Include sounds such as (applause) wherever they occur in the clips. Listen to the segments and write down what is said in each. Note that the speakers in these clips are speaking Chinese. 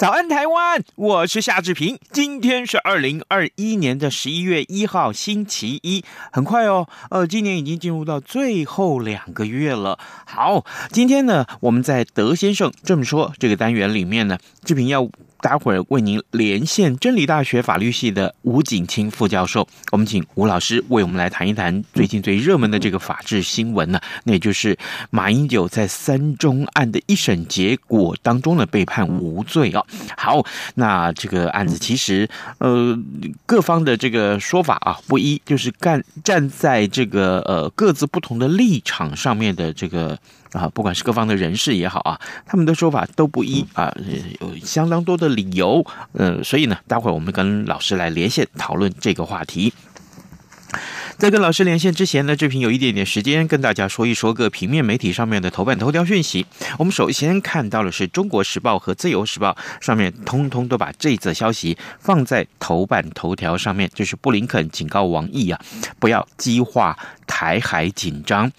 早安台湾，我是夏志平。今天是二零二一年的十一月一号，星期一，很快哦。呃，今年已经进入到最后两个月了。好，今天呢，我们在德先生这么说这个单元里面呢，志平要。待会儿为您连线真理大学法律系的吴景清副教授，我们请吴老师为我们来谈一谈最近最热门的这个法治新闻呢，那也就是马英九在三中案的一审结果当中呢被判无罪哦。好，那这个案子其实呃各方的这个说法啊不一，就是干站在这个呃各自不同的立场上面的这个。啊，不管是各方的人士也好啊，他们的说法都不一啊，有相当多的理由。呃，所以呢，待会儿我们跟老师来连线讨论这个话题。在跟老师连线之前呢，志平有一点点时间跟大家说一说各平面媒体上面的头版头条讯息。我们首先看到的是《中国时报》和《自由时报》上面通通都把这则消息放在头版头条上面，就是布林肯警告王毅啊，不要激化台海紧张。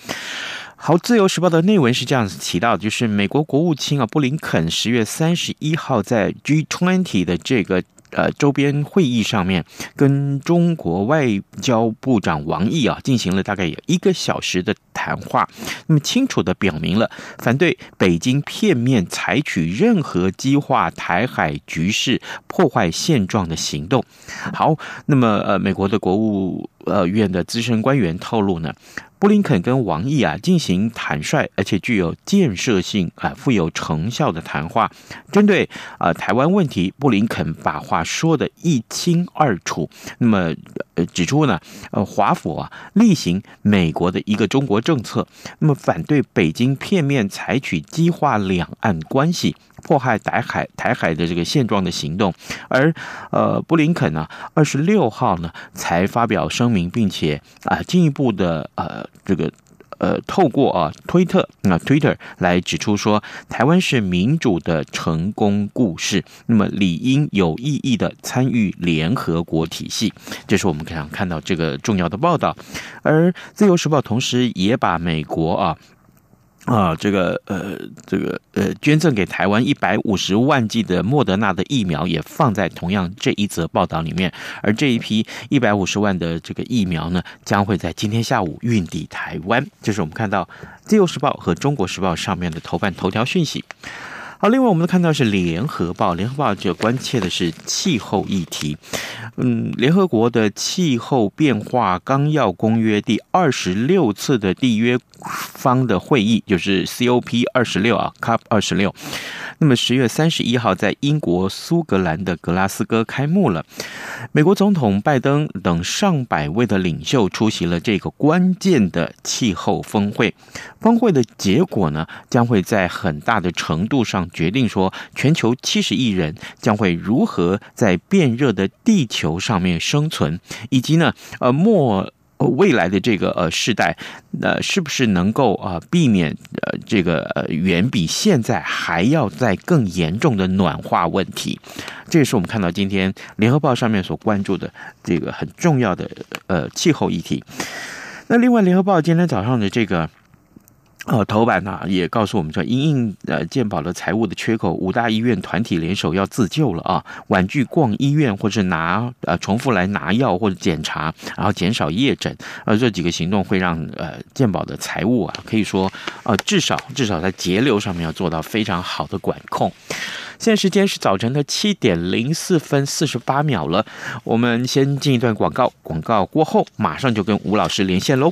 好，《自由时报》的内文是这样子提到的，就是美国国务卿啊布林肯十月三十一号在 G20 的这个呃周边会议上面，跟中国外交部长王毅啊进行了大概有一个小时的谈话，那么清楚地表明了反对北京片面采取任何激化台海局势、破坏现状的行动。好，那么呃，美国的国务呃院的资深官员透露呢。布林肯跟王毅啊进行坦率而且具有建设性啊富有成效的谈话，针对啊台湾问题，布林肯把话说得一清二楚。那么呃指出呢，呃华府啊例行美国的一个中国政策，那么反对北京片面采取激化两岸关系。迫害台海台海的这个现状的行动，而呃布林肯呢，二十六号呢才发表声明，并且啊进一步的呃这个呃透过啊推特啊 Twitter 来指出说，台湾是民主的成功故事，那么理应有意义的参与联合国体系，这是我们想看到这个重要的报道，而自由时报同时也把美国啊。啊，这个呃，这个呃，捐赠给台湾一百五十万剂的莫德纳的疫苗也放在同样这一则报道里面，而这一批一百五十万的这个疫苗呢，将会在今天下午运抵台湾。这是我们看到《自由时报》和《中国时报》上面的头版头条讯息。好，另外我们看到是联合报，联合报就关切的是气候议题。嗯，联合国的气候变化纲要公约第二十六次的缔约方的会议，就是 COP 二十六啊，COP 二十六。那么十月三十一号在英国苏格兰的格拉斯哥开幕了，美国总统拜登等上百位的领袖出席了这个关键的气候峰会。峰会的结果呢，将会在很大的程度上决定说，全球七十亿人将会如何在变热的地球上面生存，以及呢，呃，末。未来的这个呃世代，呃，是不是能够啊、呃、避免呃这个呃远比现在还要再更严重的暖化问题？这也是我们看到今天联合报上面所关注的这个很重要的呃气候议题。那另外，联合报今天早上的这个。呃，头版呢、也告诉我们说，因应呃健保的财务的缺口，五大医院团体联手要自救了啊，婉拒逛医院或者拿呃重复来拿药或者检查，然后减少夜诊，呃这几个行动会让呃健保的财务啊可以说呃至少至少在节流上面要做到非常好的管控。现在时间是早晨的七点零四分四十八秒了，我们先进一段广告，广告过后马上就跟吴老师连线喽。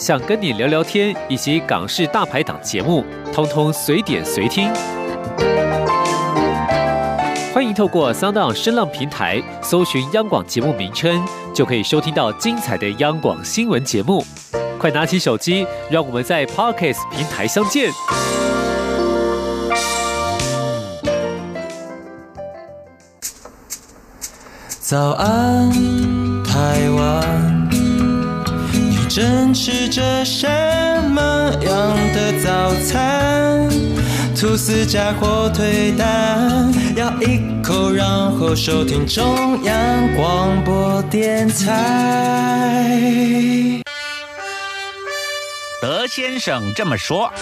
想跟你聊聊天，以及港式大排档节目，通通随点随听。欢迎透过 Sound 声浪平台搜寻央广节目名称，就可以收听到精彩的央广新闻节目。快拿起手机，让我们在 Podcast 平台相见。早安，台湾，正吃着什么样的早餐？吐司加火腿蛋，咬一口，然后收听中央广播电台。德先生这么说。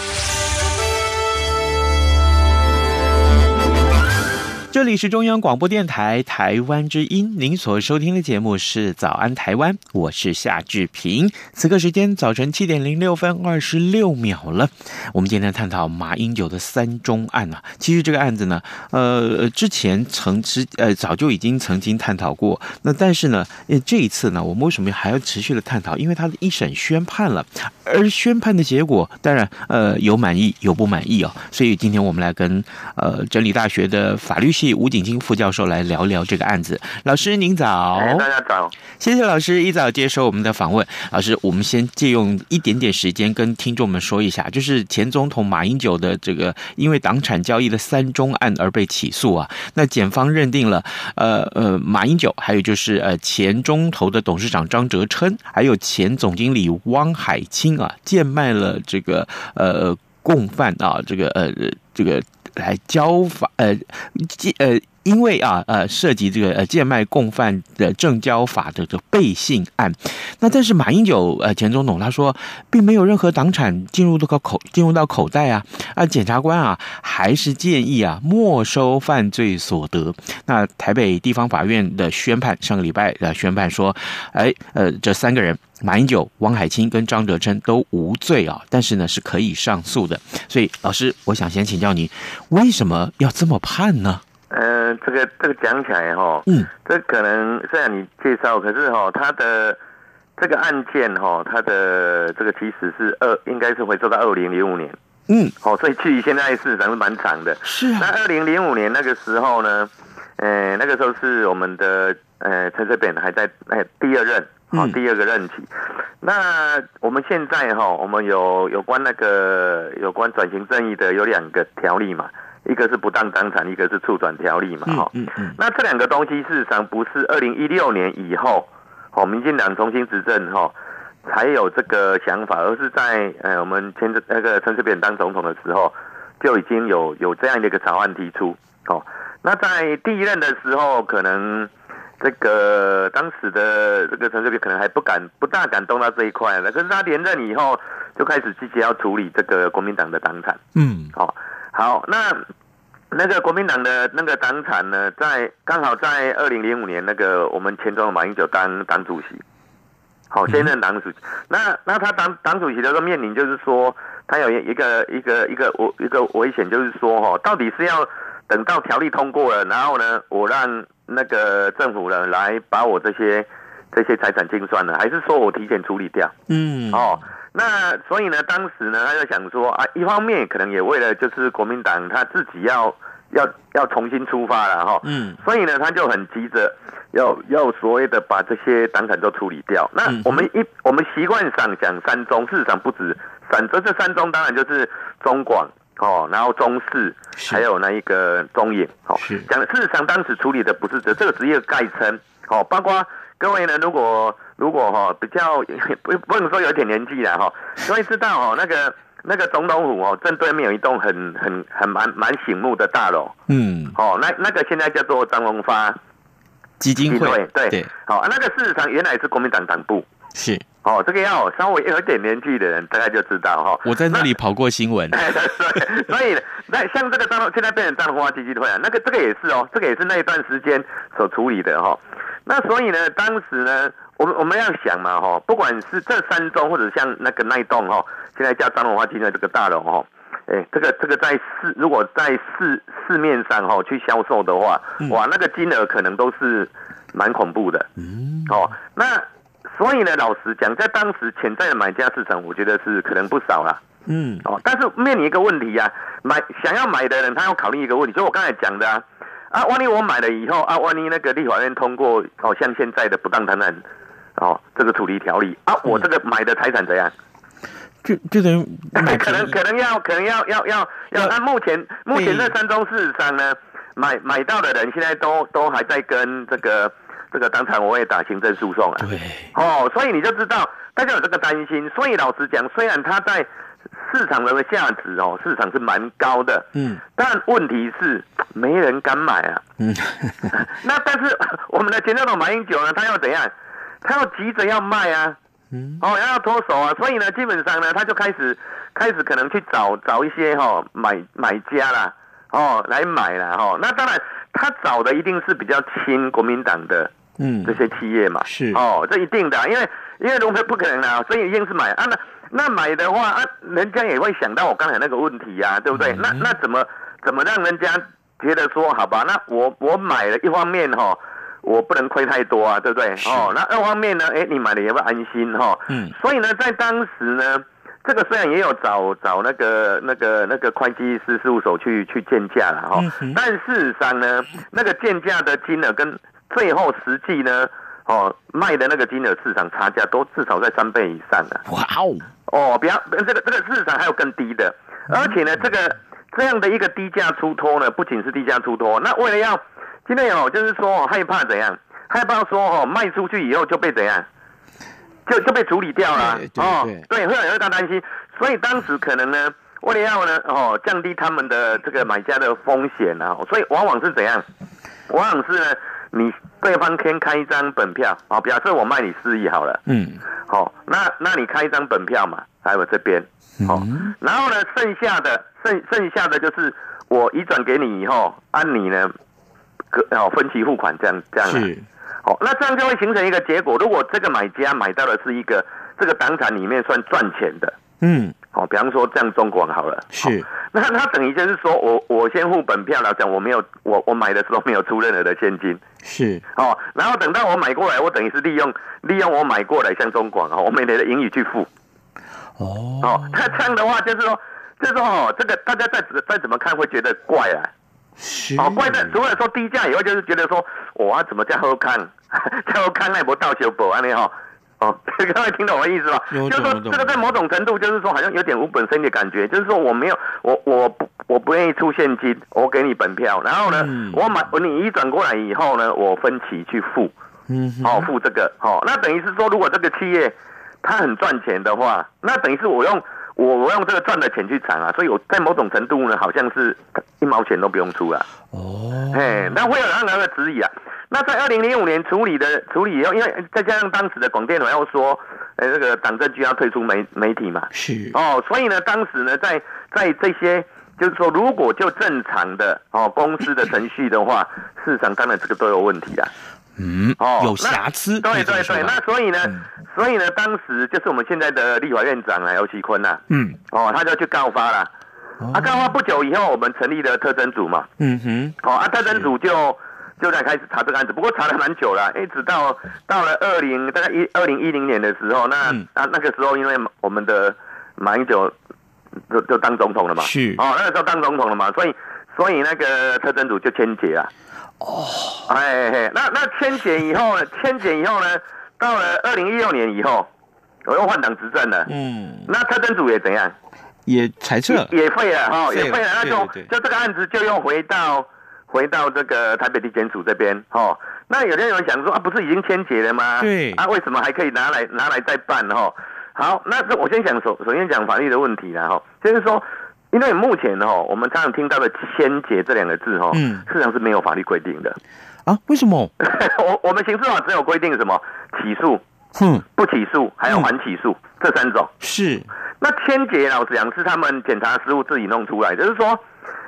这里是中央广播电台台湾之音，您所收听的节目是《早安台湾》，我是夏志平。此刻时间早晨七点零六分二十六秒了。我们今天探讨马英九的三中案啊，其实这个案子呢，呃，之前曾之呃早就已经曾经探讨过。那但是呢，这一次呢，我们为什么还要持续的探讨？因为他的一审宣判了，而宣判的结果当然呃有满意有不满意哦。所以今天我们来跟呃真理大学的法律系吴景晶副教授来聊聊这个案子。老师您早，哎，大家早，谢谢老师一早接受我们的访问。老师，我们先借用一点点时间跟听众们说一下，就是前总统马英九的这个因为党产交易的三中案而被起诉啊。那检方认定了，呃呃，马英九，还有就是呃前中投的董事长张哲琛，还有前总经理汪海清啊，贱卖了这个呃共犯啊，这个呃这个。来教法呃，呃，因为啊呃涉及这个呃贱卖共犯的证交法的这个背信案，那但是马英九呃前总统他说并没有任何党产进入这个口进入到口袋啊啊检察官啊还是建议啊没收犯罪所得。那台北地方法院的宣判上个礼拜呃宣判说，哎呃这三个人。马英九、汪海清跟张哲琛都无罪啊，但是呢是可以上诉的。所以老师，我想先请教你，为什么要这么判呢？呃，这个这个讲起来哈，嗯，这可能虽然你介绍，可是哈，他的这个案件哈，他的这个其实是二，应该是会做到二零零五年，嗯，好，所以距离现在事实上是蛮长的。是啊，那二零零五年那个时候呢，呃，那个时候是我们的呃陈水扁还在哎第二任。好，第二个任期。那我们现在哈，我们有有关那个有关转型正义的有两个条例嘛，一个是不当党产，一个是促转条例嘛，哈。嗯嗯。那这两个东西事实上不是二零一六年以后，哦，民进党重新执政哈，才有这个想法，而是在呃我们前那个陈水扁当总统的时候，就已经有有这样的一个草案提出。哦，那在第一任的时候可能。这个当时的这个陈水扁可能还不敢、不大敢动到这一块了。可是他连任以后，就开始积极要处理这个国民党的党产。嗯，好，好，那那个国民党的那个党产呢，在刚好在二零零五年，那个我们前总统马英九当党主席，好，现任党主席。那那他当党主席的时候，面临就是说，他有一个一个一个危一个危险，就是说，哈，到底是要等到条例通过了，然后呢，我让。那个政府呢，来把我这些这些财产清算呢，还是说我提前处理掉？嗯，哦，那所以呢，当时呢，他就想说啊，一方面可能也为了就是国民党他自己要要要重新出发了哈，嗯，所以呢，他就很急着要要所谓的把这些党产都处理掉。那我们一我们习惯上讲三中，事实上不止三，这这三中当然就是中广。哦，然后中视，还有那一个中影，哦，讲事实上当时处理的不是这，这个职业概称，哦，包括各位呢，如果如果哈比较 (laughs) 不不能说有点年纪了哈，各位知道哦，那个那个总统府哦，正对面有一栋很很很蛮蛮醒目的大楼，嗯，哦，那那个现在叫做张荣发基金会，对对，好，那个事实上原来是国民党党部，是。哦，这个要稍微有点年纪的人大概就知道哈。我在那里跑过新闻。(laughs) 所以那像这个张现在变成张荣发基金会啊，那个这个也是哦，这个也是那一段时间所处理的哈。那所以呢，当时呢，我们我们要想嘛，哈，不管是这三栋或者像那个那一栋哈，现在叫张荣花金的这个大楼哈，哎，这个这个在市如果在市市面上哈去销售的话，哇，那个金额可能都是蛮恐怖的，嗯，哦，那所以呢，老实讲，在当时潜在的买家市场，我觉得是可能不少啦，嗯，哦，但是面临一个问题呀，买想要买的人，他要考虑一个问题，就我刚才讲的啊，啊，万一我买了以后啊，万一那个立法院通过，哦，像现在的不当谈判。哦，这个处理条例啊，我这个买的财产怎样？就就等于 (laughs) 可能可能要可能要要要要按目前目前这三宗事实上呢，买买到的人现在都都还在跟这个这个当场我也打行政诉讼啊。对。哦，所以你就知道大家有这个担心。所以老实讲，虽然它在市场的价值哦，市场是蛮高的，嗯，但问题是没人敢买啊。嗯。(laughs) 那但是 (laughs) 我们的前总统马英九呢，他要怎样？他要急着要卖啊，嗯，哦，要脱手啊，所以呢，基本上呢，他就开始开始可能去找找一些哈、哦、买买家啦，哦，来买啦。哦，那当然他找的一定是比较亲国民党的，嗯，这些企业嘛，是哦，这一定的，因为因为龙培不可能啊，所以一定是买啊，那那买的话啊，人家也会想到我刚才那个问题呀、啊，对不对？嗯、那那怎么怎么让人家觉得说好吧？那我我买了一方面哈、哦。我不能亏太多啊，对不对？哦，那二方面呢？哎，你买了也不安心哈。嗯。所以呢，在当时呢，这个虽然也有找找那个那个那个会计师事务所去去鉴价了哈，但事实上呢，那个鉴价的金额跟最后实际呢，哦卖的那个金额市场差价都至少在三倍以上的。哇哦！哦，比方这个这个市场还有更低的，而且呢，这个这样的一个低价出脱呢，不仅是低价出脱，那为了要现在哦，就是说害怕怎样？害怕说哦，卖出去以后就被怎样？就就被处理掉了哦。对，会有人会担心，所以当时可能呢，为了要呢哦降低他们的这个买家的风险啊，所以往往是怎样？往往是呢，你对方先开一张本票啊，表示我卖你四亿好了。嗯。好，那那你开一张本票嘛，来我这边。好，然后呢，剩下的剩剩下的就是我移转给你以后，按你呢。哦，分期付款这样这样的，好，那这样就会形成一个结果。如果这个买家买到的是一个这个房产里面算赚钱的，嗯，好，比方说这样中广好了，是，那他等于就是说我我先付本票来讲，我没有我我买的时候没有出任何的现金，是，哦，然后等到我买过来，我等于是利用利用我买过来像中广哦，我每年的盈余去付，哦，哦，那这样的话就是说就是说哦，这个大家再再怎么看会觉得怪啊。哦，怪的，除了说低价以外，就是觉得说，哇，怎么叫后看？(laughs) 叫后看那不到修补啊？你哈，哦，(laughs) 各位听懂我的意思吧？就是说，这个在某种程度，就是说，好像有点无本生的感觉。就是说，我没有，我我不我不愿意出现金，我给你本票，然后呢，嗯、我买你一转过来以后呢，我分期去付，嗯，哦，付这个，哦，那等于是说，如果这个企业它很赚钱的话，那等于是我用。我我用这个赚的钱去偿啊，所以我在某种程度呢，好像是一毛钱都不用出啊。哦，哎，那会有任何的质疑啊。那在二零零五年处理的处理以后，因为再加上当时的广电委要说，哎，这个党政局要退出媒媒体嘛，是哦，所以呢，当时呢，在在这些就是说，如果就正常的哦公司的程序的话，事实上当然这个都有问题啊。嗯，哦，有瑕疵。对对对，那所以呢，嗯、所以呢，当时就是我们现在的立法院长啊，尤其坤呐，嗯，哦，他就去告发了。哦、啊，告发不久以后，我们成立了特侦组嘛。嗯哼。哦，啊，特侦组就就在开始查这个案子，不过查了蛮久了，一直到到了二零大概一二零一零年的时候，那、嗯、啊那个时候，因为我们的马英九就就当总统了嘛，是哦，那个时候当总统了嘛，所以所以那个特侦组就签结了。哦，哎嘿，那那迁检以后呢？(laughs) 迁检以后呢？到了二零一六年以后，我又换党执政了。嗯，那特侦组也怎样？也裁撤，也废了哈，也废了。那就就这个案子就又回到回到这个台北地检署这边。哦，那有些人想说啊，不是已经迁解了吗？对，啊，为什么还可以拿来拿来再办？哈，好，那这我先讲首首先讲法律的问题了哈，就是说。因为目前哦，我们常常听到的“迁解”这两个字哈，嗯，事实上是没有法律规定的啊？为什么？(laughs) 我我们刑事法只有规定什么起诉，嗯，不起诉，还有缓起诉、嗯、这三种。是。那迁解老实讲是他们检察事务自己弄出来，就是说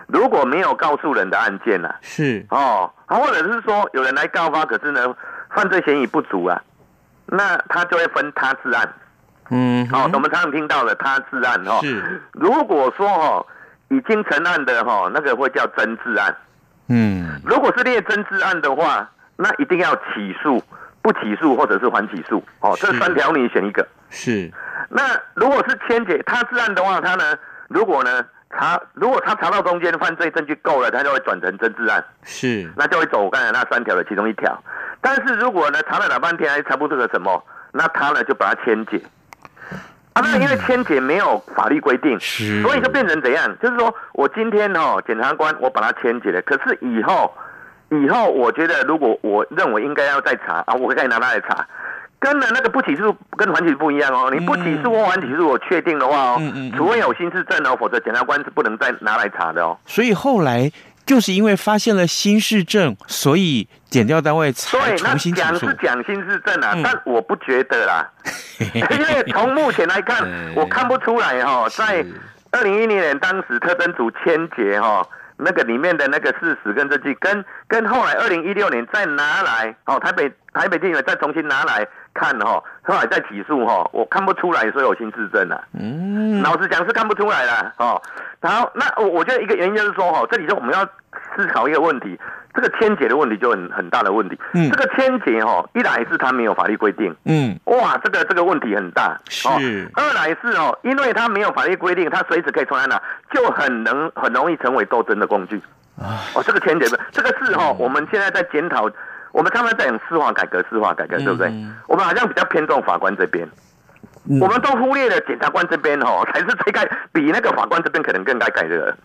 如果没有告诉人的案件呢、啊，是哦，或者是说有人来告发，可是呢犯罪嫌疑不足啊，那他就会分他治案。嗯，好、哦，我们常常听到了他治案哈。是。如果说哦已经成案的哈，那个会叫真治案。嗯。如果是列真治案的话，那一定要起诉、不起诉或者是缓起诉。哦，这三条你选一个。是。那如果是签解他治案的话，他呢，如果呢查，如果他查到中间犯罪证据够了，他就会转成真治案。是。那就会走我刚才那三条的其中一条。但是如果呢查了老半天还查不出个什么，那他呢就把它签解。啊，那因为签解没有法律规定，是，所以就变成怎样？就是说我今天哦，检察官我把它签解了，可是以后，以后我觉得如果我认为应该要再查啊，我可以拿它来查。跟了那个不起诉跟缓起诉不一样哦，你不起诉或缓起诉，我确定的话哦，嗯嗯，除非有新事证哦，否则检察官是不能再拿来查的哦。所以后来就是因为发现了新事证，所以减掉单位才。对，那讲是讲新事证啊，嗯、但我不觉得啦，(laughs) 因为从目前来看，我看不出来哈、(laughs) 哦，在二零一零年当时特侦组签结哈。那个里面的那个事实跟证据，跟跟后来二零一六年再拿来哦，台北台北地院再重新拿来看哈，后来在起诉哈，我看不出来说有新事证啊。嗯，老实讲是看不出来了哦。然后那我我觉得一个原因就是说哈，这里就我们要思考一个问题。这个签解的问题就很很大的问题。嗯，这个签解哈，一来是它没有法律规定。嗯，哇，这个这个问题很大。是。二来是哦，因为它没有法律规定，它随时可以从哪拿，就很能很容易成为斗争的工具。啊，哦，这个签解不，这个是哈，我们现在在检讨，我们常常在讲司法改革，司法改革对不对？我们好像比较偏重法官这边，我们都忽略了检察官这边哦，才是最该比那个法官这边可能更该改的。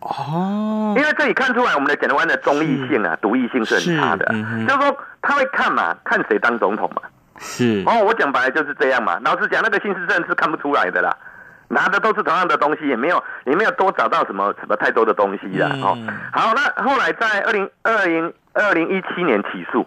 哦，因为这里看出来我们的检察官的中立性啊、独立性是很差的，嗯、就是说他会看嘛，看谁当总统嘛。是。哦，我讲白了就是这样嘛。老实讲，那个新事证是看不出来的啦，拿的都是同样的东西，也没有也没有多找到什么什么太多的东西啦。哦，好，那后来在二零二零二零一七年起诉，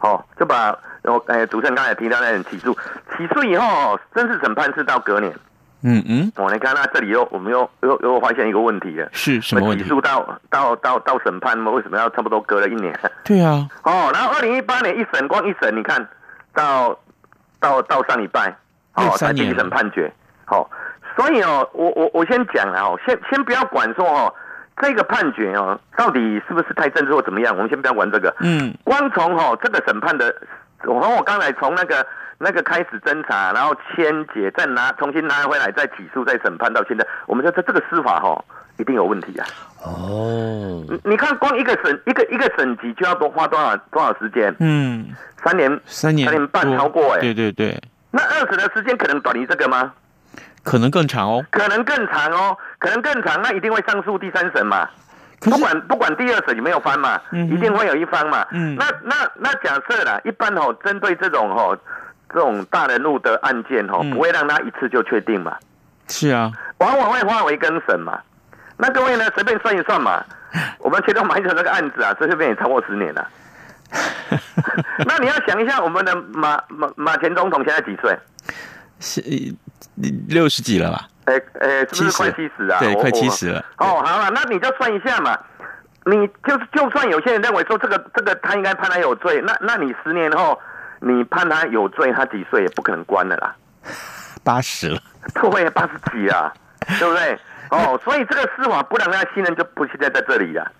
哦，就把我哎主持人刚才提到那人起诉，起诉以后哦正式审判是到隔年。嗯嗯，我、哦、你看那这里又我们又又又发现一个问题了，是什么问题？起诉到到到到审判吗？为什么要差不多隔了一年？对啊，(laughs) 哦，然后二零一八年一审光一审，你看到到到上礼拜哦才第一审判决，好、哦，所以哦，我我我先讲了哦，先先不要管说哦这个判决哦到底是不是太政治或怎么样，我们先不要管这个，嗯，光从哦这个审判的，我从我刚才从那个。那个开始侦查，然后签结，再拿重新拿回来，再起诉，再审判，到现在，我们说这这个司法哈，一定有问题啊！哦，你你看，光一个省一个一个省级就要多花多少多少时间？嗯，三年三年三年半超过哎，对对对。那二审的时间可能短于这个吗？可能更长哦，可能更长哦，可能更长，那一定会上诉第三审嘛？不管不管第二审有没有翻嘛，嗯、一定会有一方嘛。嗯，那那那假设啦，一般哦，针对这种哦。这种大人物的案件哈，不会让他一次就确定嘛？是啊，往往会化为更审嘛。那各位呢，随便算一算嘛，(laughs) 我们其中马英九那个案子啊，随随便也超过十年了。(laughs) 那你要想一下，我们的马马马前总统现在几岁？是六十几了吧？哎哎，是不是快七十啊？对，快七十了。哦，好了，那你就算一下嘛。你就是就算有些人认为说这个这个他应该判他有罪，那那你十年后。你判他有罪，他几岁也不可能关了啦，(laughs) 八十了，(laughs) 对，八十几啊，对不对？哦，所以这个司法不让他信任，就不现在在这里了。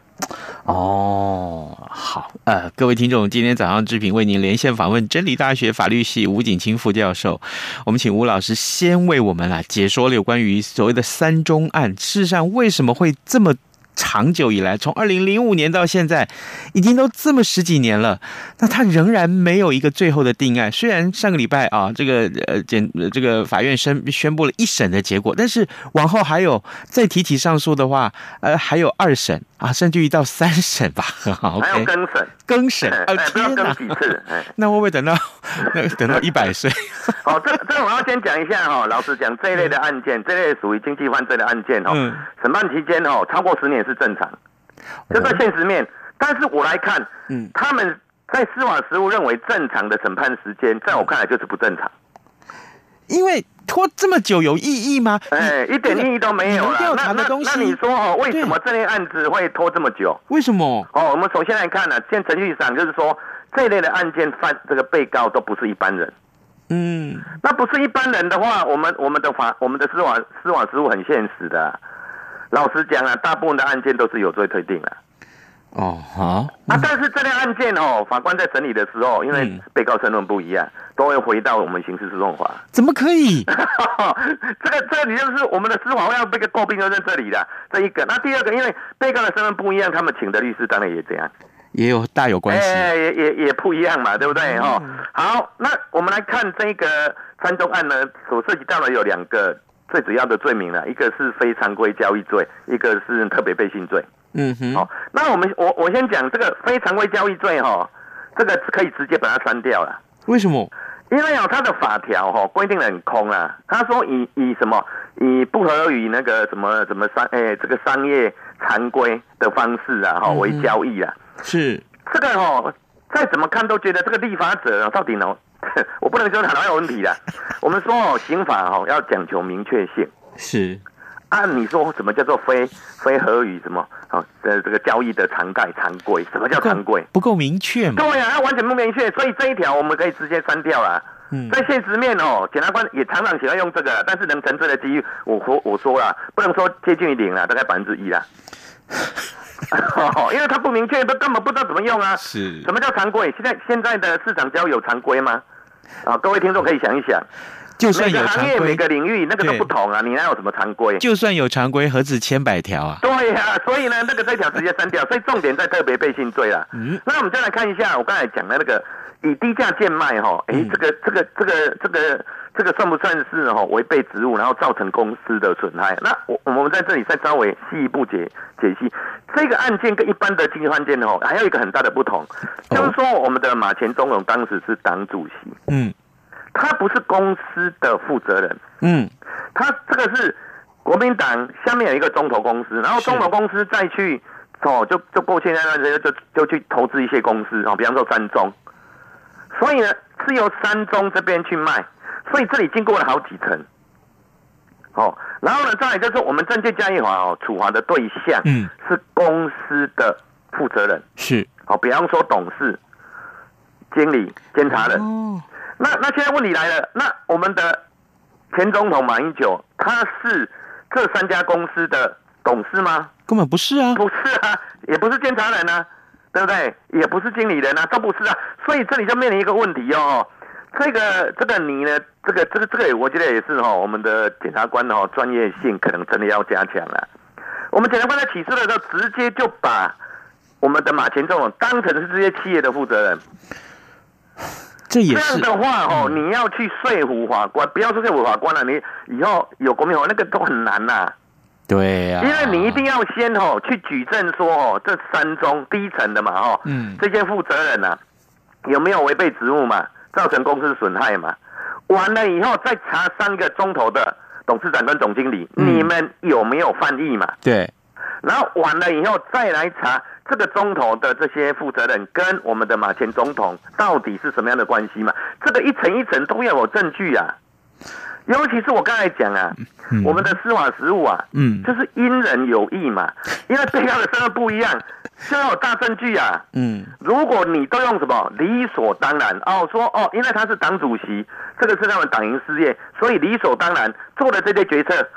哦，好，呃，各位听众，今天早上志平为您连线访问真理大学法律系吴景清副教授，我们请吴老师先为我们来解说了有关于所谓的三中案，事实上为什么会这么？长久以来，从二零零五年到现在，已经都这么十几年了，那他仍然没有一个最后的定案。虽然上个礼拜啊，这个呃检这个法院宣宣布了一审的结果，但是往后还有再提起上诉的话，呃，还有二审啊，甚至于到三审吧。(laughs) 好，还有更审，更审，哦天哪！(laughs) 那会不会等到那等到一百岁？好，(laughs) 这这我要先讲一下哈，老实讲，这一类的案件，这类属于经济犯罪的案件哈，审判期间哦超过十年是正常，这在现实面。但是我来看，嗯，他们在司法实务认为正常的审判时间，在我看来就是不正常。因为拖这么久有意义吗？哎，一点意义都没有了。那那那你说哦，为什么这类案子会拖这么久？为什么？哦，我们首先来看呢，现程序上就是说，这一类的案件犯这个被告都不是一般人。嗯，那不是一般人的话，我们我们的法我们的司法司法实务很现实的、啊。老实讲啊，大部分的案件都是有罪推定啊。哦，好啊，但是这类案件哦，法官在审理的时候，因为被告身份不一样，都会回到我们刑事诉讼法。怎么可以？(laughs) 这个这里就是我们的司法会要被个诟病，就在这里的这一个。那第二个，因为被告的身份不一样，他们请的律师当然也这样，也有大有关系。哎，也也也不一样嘛，对不对？哦、嗯，好，那我们来看这个参中案呢，所涉及到的有两个最主要的罪名呢，一个是非常规交易罪，一个是特别背信罪。嗯哼，好，那我们我我先讲这个非常规交易罪哈，这个可以直接把它删掉了。为什么？因为哦，它的法条哈规定的很空啊。他说以以什么以不合于那个什么什么商哎这个商业常规的方式啊哈为交易啊。是这个哈再怎么看都觉得这个立法者到底呢，(laughs) 我不能说他哪有问题的。(laughs) 我们说哦，刑法哦要讲求明确性。是。按、啊、你说什么叫做非非合于什么啊？呃，这个交易的常态常规，什么叫常规？不够明确嘛？对呀、啊，它完全不明确，所以这一条我们可以直接删掉了。嗯，在现实面哦，检察官也常常喜欢用这个，但是能成罪的几率，我说我说了，不能说接近于零了，大概百分之一啦。(laughs) (laughs) 因为它不明确，都根本不知道怎么用啊。是。什么叫常规？现在现在的市场交易有常规吗？啊，各位听众可以想一想。就算有常规，每个领域那个都不同啊，你哪有什么常规？就算有常规，何止千百条啊？对呀、啊，(laughs) 所以呢，那个这条直接删掉。所以重点在特别背信罪了。嗯，那我们再来看一下，我刚才讲的那个以低价贱卖哈，哎、欸，这个这个这个这个这个算不算是哈违背职务，然后造成公司的损害？那我我们在这里再稍微细一步解解析。这个案件跟一般的经济案件哦，还有一个很大的不同，就是说我们的马前总统当时是党主席，嗯。他不是公司的负责人，嗯，他这个是国民党下面有一个中投公司，然后中投公司再去哦，就就过去那段时间就就去投资一些公司哦，比方说三中，所以呢是由三中这边去卖，所以这里经过了好几层，哦，然后呢再来就是我们证券交易法哦，处罚的对象嗯。是公司的负责人。是，好，比方说董事、经理、监察人。哦。那那现在问题来了，那我们的前总统马英九他是这三家公司的董事吗？根本不是啊，不是啊，也不是监察人啊，对不对？也不是经理人啊，都不是啊。所以这里就面临一个问题哦，这个这个你呢，这个这个这个，我觉得也是哈，我们的检察官哦专业性可能真的要加强了。我们检察官在起诉的时候，直接就把我们的马前总统当成是这些企业的负责人。这也是这样的话哦，你要去说服法官，不要说说服法官了，你以后有国民法那个都很难呐。对呀，因为你一定要先哦去举证说哦，这三中低层的嘛哦，嗯，这些负责人呐有没有违背职务嘛，造成公司损害嘛？完了以后再查三个钟头的董事长跟总经理，你们有没有犯意嘛？对，然后完了以后再来查。这个钟头的这些负责人跟我们的马前总统到底是什么样的关系嘛？这个一层一层都要有证据啊。尤其是我刚才讲啊，嗯、我们的司法实务啊，嗯，就是因人有异嘛。因为被告的身份不一样，(laughs) 就要有大证据啊。嗯，如果你都用什么理所当然哦，说哦，因为他是党主席，这个是他们党营事业，所以理所当然做的这些决策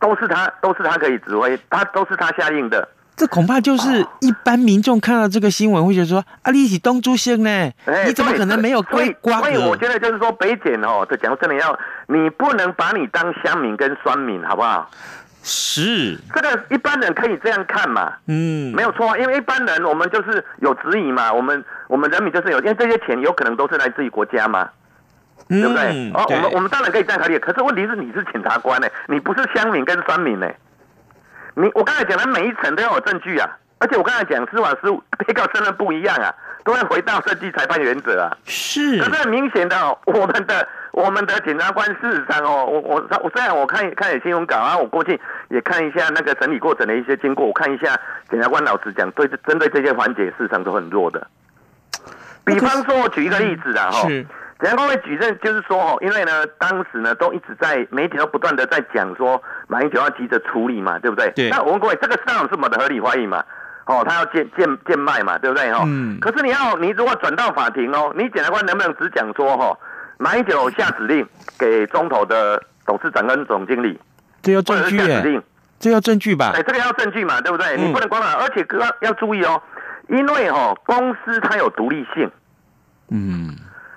都是他，都是他可以指挥，他都是他下令的。这恐怕就是一般民众看到这个新闻会觉得说：“啊，你是东珠星呢？你怎么可能没有归瓜葛？”所以我觉得就是说，北检哦，这讲真的要你不能把你当乡民跟酸民，好不好？是这个一般人可以这样看嘛？嗯，没有错，因为一般人我们就是有质疑嘛，我们我们人民就是有，因为这些钱有可能都是来自于国家嘛，嗯、对不对？哦，我们我们当然可以这样考虑，可是问题是你是检察官呢，你不是乡民跟酸民呢。你我刚才讲的每一层都要有证据啊，而且我刚才讲司法实务 (laughs) 被告身份不一样啊，都要回到设计裁判原则啊。是，可是很明显的哦，我们的我们的检察官事实上哦，我我我虽然我看看有新闻稿啊，我过去也看一下那个审理过程的一些经过，我看一下检察官老实讲，对针对这些环节事实上都很弱的。比方说，我举一个例子啊，哈。检察官会举证，就是说哦，因为呢，当时呢都一直在媒体都不断的在讲说，马英九要急着处理嘛，对不对？对。那我问各位，这个当然是我们的合理怀疑嘛，哦，他要贱贱贱卖嘛，对不对？哦。嗯。可是你要，你如果转到法庭哦，你检察官能不能只讲说哈，马英九下指令给中投的董事长跟总经理，这要证据耶，这要证据吧？哎，这个要证据嘛，对不对？嗯、你不能光而且哥要注意哦，因为哦，公司它有独立性。嗯，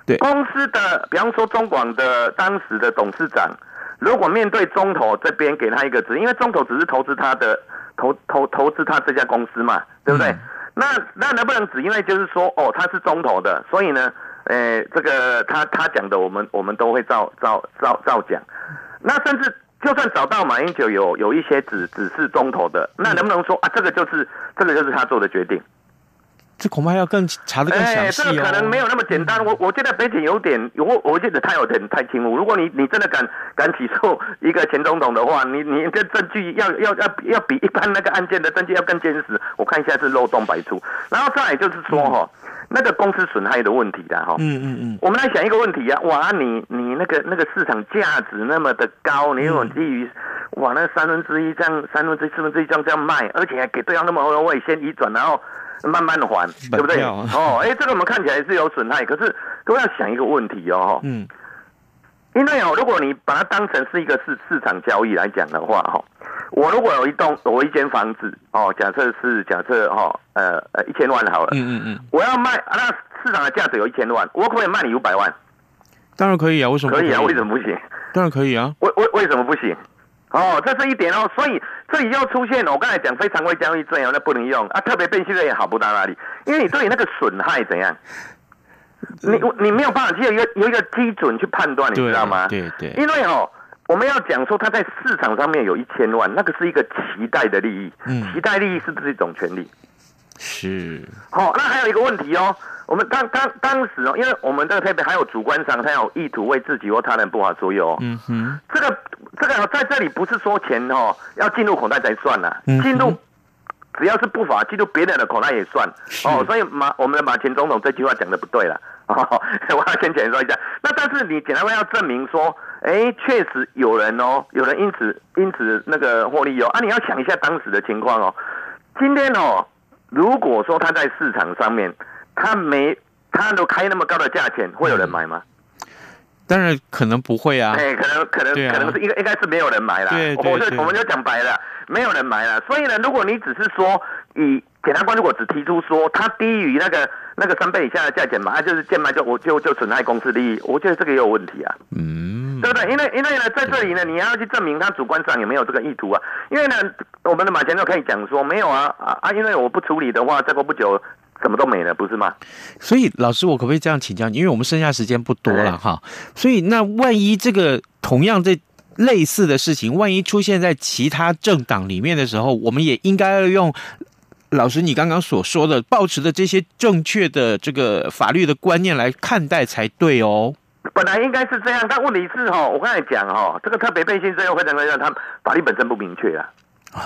对。公司的，比方说中广的当时的董事长，如果面对中投这边给他一个指，因为中投只是投资他的投投投资他这家公司嘛，对不对？嗯、那那能不能只因为就是说哦，他是中投的，所以呢？诶，这个他他讲的，我们我们都会照照照照讲。那甚至就算找到马英九有有一些只只是中投的，那能不能说啊？这个就是这个就是他做的决定？这恐怕要更查的更详细哦。哎，这个可能没有那么简单。我我觉得北检有点，我我觉得他有点太轻忽。如果你你真的敢敢起诉一个前总统的话，你你这证据要要要要比一般那个案件的证据要更坚实。我看一下是漏洞百出。然后再来就是说哈。嗯那个公司损害的问题的哈，嗯嗯嗯，我们来想一个问题呀、啊，哇，你你那个那个市场价值那么的高，你有基于哇那三分之一这样，三分之一四分之一这样这样卖，而且还给对方那么多位先移转，然后慢慢的还，对不对？(laughs) 哦，哎，这个我们看起来是有损害，可是各位要想一个问题哦，嗯，因为哦，如果你把它当成是一个市市场交易来讲的话，哈。我如果有一栋，我一间房子哦，假设是假设哈，呃呃一千万好了，嗯嗯嗯，我要卖，那市场的价值有一千万，我可不可以卖你五百万？当然可以啊，为什么可以？可以啊，为什么不行？当然可以啊，为为为什么不行？哦，这是一点哦，所以这里又出现了，我刚才讲非常规交易罪哦，那不能用啊，特别变现也好不到哪里，因为你对你那个损害怎样，你你没有办法，去有一个有一个基准去判断，你知道吗？对对，因为哦。我们要讲说，他在市场上面有一千万，那个是一个期待的利益。嗯，期待利益是不是一种权利？是。好、哦，那还有一个问题哦，我们当当当时哦，因为我们这个特别还有主观上，他有意图为自己或他人不法所有。嗯哼。这个这个在这里不是说钱哦要进入口袋才算呐、啊，进、嗯、入只要是不法进入别人的口袋也算。哦，所以马我们的马前总统这句话讲的不对了。哦，(laughs) 我要先简单说一下。那但是你简单说要证明说。哎，确实有人哦，有人因此因此那个获利哦啊！你要想一下当时的情况哦。今天哦，如果说他在市场上面，他没他都开那么高的价钱，会有人买吗？当然可能不会啊。哎，可能可能、啊、可能是应该应该是没有人买了。对，我就我们就讲白了，没有人买了。所以呢，如果你只是说以检察官如果只提出说他低于那个那个三倍以下的价钱嘛，啊，就是贱卖就我就就损害公司利益，我觉得这个也有问题啊。嗯。对不对？因为因为呢，在这里呢，你要去证明他主观上有没有这个意图啊？因为呢，我们的马前就可以讲说没有啊啊啊！因为我不处理的话，再过不久什么都没了，不是吗？所以老师，我可不可以这样请教你？因为我们剩下时间不多了哈。所以那万一这个同样这类似的事情，万一出现在其他政党里面的时候，我们也应该要用老师你刚刚所说的，抱持的这些正确的这个法律的观念来看待才对哦。本来应该是这样，但问题是哈，我刚才讲哈，这个特别背信最后会怎么样？他法律本身不明确啊，啊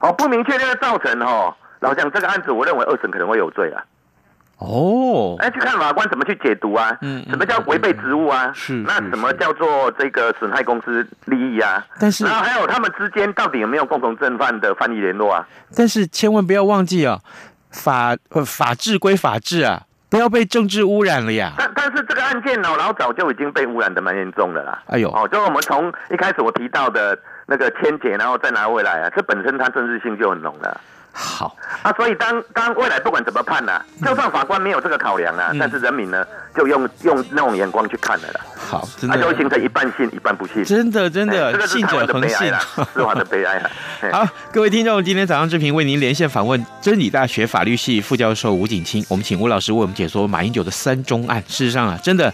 哦，不明确就会造成哈，老实讲这个案子，我认为二审可能会有罪啊。哦，哎，去看法官怎么去解读啊？嗯，什么叫违背职务啊？是，那什么叫做这个损害公司利益啊？但是，然后还有他们之间到底有没有共同正犯的翻译联络啊？但是千万不要忘记啊，法呃法治归法治啊。不要被政治污染了呀！但但是这个案件呢，老早就已经被污染的蛮严重的啦。哎呦，哦，就我们从一开始我提到的那个签结，然后再拿回来啊，这本身它政治性就很浓了。好啊，所以当当未来不管怎么判呢、啊，就算法官没有这个考量啊，嗯、但是人民呢就用用那种眼光去看了啦。好，那就会形成一半信一半不信。真的真的，这信者恒信，司法的悲哀啊！(laughs) 好，各位听众，今天早上志平为您连线访问真理大学法律系副教授吴景清，我们请吴老师为我们解说马英九的三中案。事实上啊，真的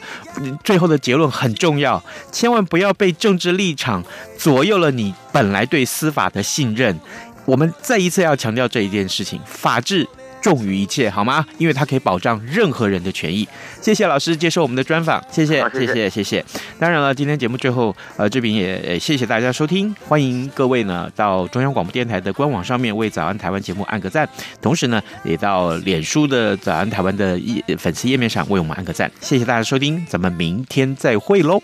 最后的结论很重要，千万不要被政治立场左右了你本来对司法的信任。我们再一次要强调这一件事情，法治重于一切，好吗？因为它可以保障任何人的权益。谢谢老师接受我们的专访，谢谢，谢谢，谢谢。当然了，今天节目最后，呃，志平也谢谢大家收听，欢迎各位呢到中央广播电台的官网上面为早安台湾节目按个赞，同时呢也到脸书的早安台湾的页粉丝页面上为我们按个赞。谢谢大家收听，咱们明天再会喽。